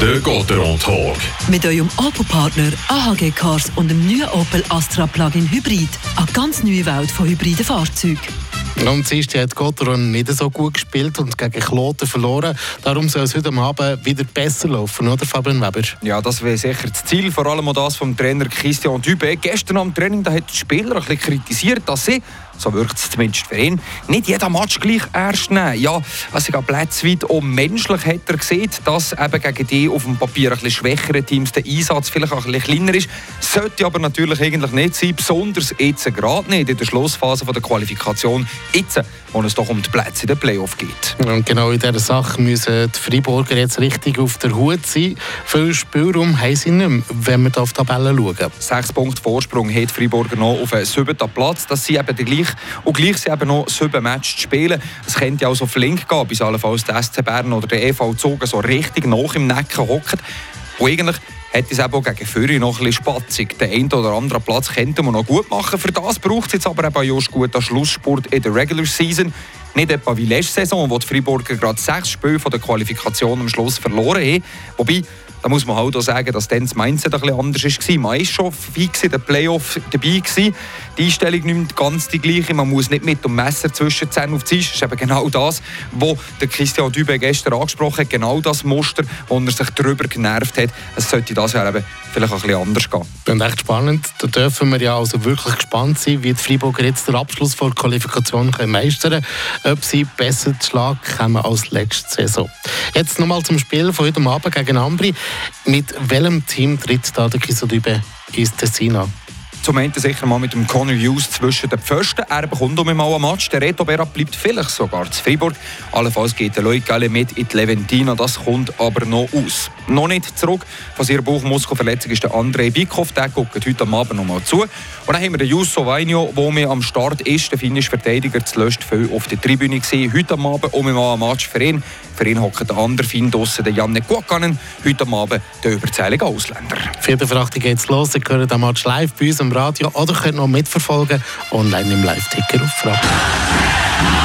Der Gotteron Talk. Mit eurem Opel-Partner AHG Cars und dem neuen Opel Astra Plug-in Hybrid. Eine ganz neue Welt von hybriden Fahrzeugen. Am Dienstag hat Gotteron nicht so gut gespielt und gegen Kloten verloren. Darum soll es heute Abend wieder besser laufen, oder Fabian Weber? Ja, das wäre sicher das Ziel, vor allem auch das vom Trainer Christian Dübe. Gestern am Training da hat die Spieler ein bisschen kritisiert, dass sie so wirkt es zumindest für ihn, nicht jeder Match gleich ernst nehmen. Ja, also gerade plätzweit auch menschlich hat er gesehen, dass eben gegen die auf dem Papier ein bisschen schwächeren Teams der Einsatz vielleicht auch ein bisschen kleiner ist. Sollte aber natürlich eigentlich nicht sein, besonders jetzt gerade nicht in der Schlussphase der Qualifikation. Jetzt, wo es doch um die Plätze in den Playoff geht. Und genau in dieser Sache müssen die Freiburger jetzt richtig auf der Hut sein. Viel Spielraum haben sie nicht mehr, wenn wir auf die Tabelle schauen. Sechs Punkte Vorsprung hat Freiburger noch auf den siebten Platz. Das sind eben gleich und gleich sind eben noch sieben Matches zu spielen. Es könnte ja auch so flink gehen, bis allenfalls der SC Bern oder der EV Zogen so richtig nach im Necken hocken. Und eigentlich hat es eben auch gegen Führer noch bisschen spatzig. Den einen oder anderen Platz könnte man noch gut machen. Für das braucht es jetzt aber eben just gut an Schlusssport in der Regular Season. Nicht etwa wie letzte Saison, wo die Freiburger gerade sechs Spiele von der Qualifikation am Schluss verloren haben. Wobei, da muss man halt auch sagen, dass dann das Mindset ein bisschen anders war. Man war schon fix in den Playoff dabei. Gewesen. Die Einstellung nicht ganz die gleiche. Man muss nicht mit dem Messer zwischen 10 auf Tisch. Das ist eben genau das, was der Christian Dübe gestern angesprochen hat. Genau das Muster, wo er sich darüber genervt hat. Es sollte das Jahr eben vielleicht ein bisschen anders gehen. Und echt spannend. Da dürfen wir ja also wirklich gespannt sein, wie die Freiburger jetzt den Abschluss vor der Qualifikation meistern können. Ob sie besser zu Schlag kommen als letzte Saison. Jetzt nochmal zum Spiel von heute Abend gegen Ambri. Mit welchem Team tritt da der Kisodübe ins Tessin an? Zum einen sicher mal mit dem Conor Hughes zwischen den Pfosten. Er bekommt um mal einen Match. Der Reto Berra bleibt vielleicht sogar zu Freiburg. Allenfalls geht der Loic Galle mit in die Leventina. Das kommt aber noch aus. Noch nicht zurück von seiner Bauchmuskelverletzung ist der André Bikov. Der guckt heute Abend noch mal zu. Und dann haben wir den Jusso Vainio, der mir am Start ist. Der finnische Verteidiger zuletzt viel auf der Tribüne gesehen. Heute Abend um mal ein Match für ihn. Für ihn hockt der andere Finn draussen, der Janne Guakanen. Heute Abend der überzählige Ausländer. Vierte Verachte geht's los. Ihr hört den Match live bei uns im Radio oder könnt noch mitverfolgen online im Live-Ticker auf Fragen.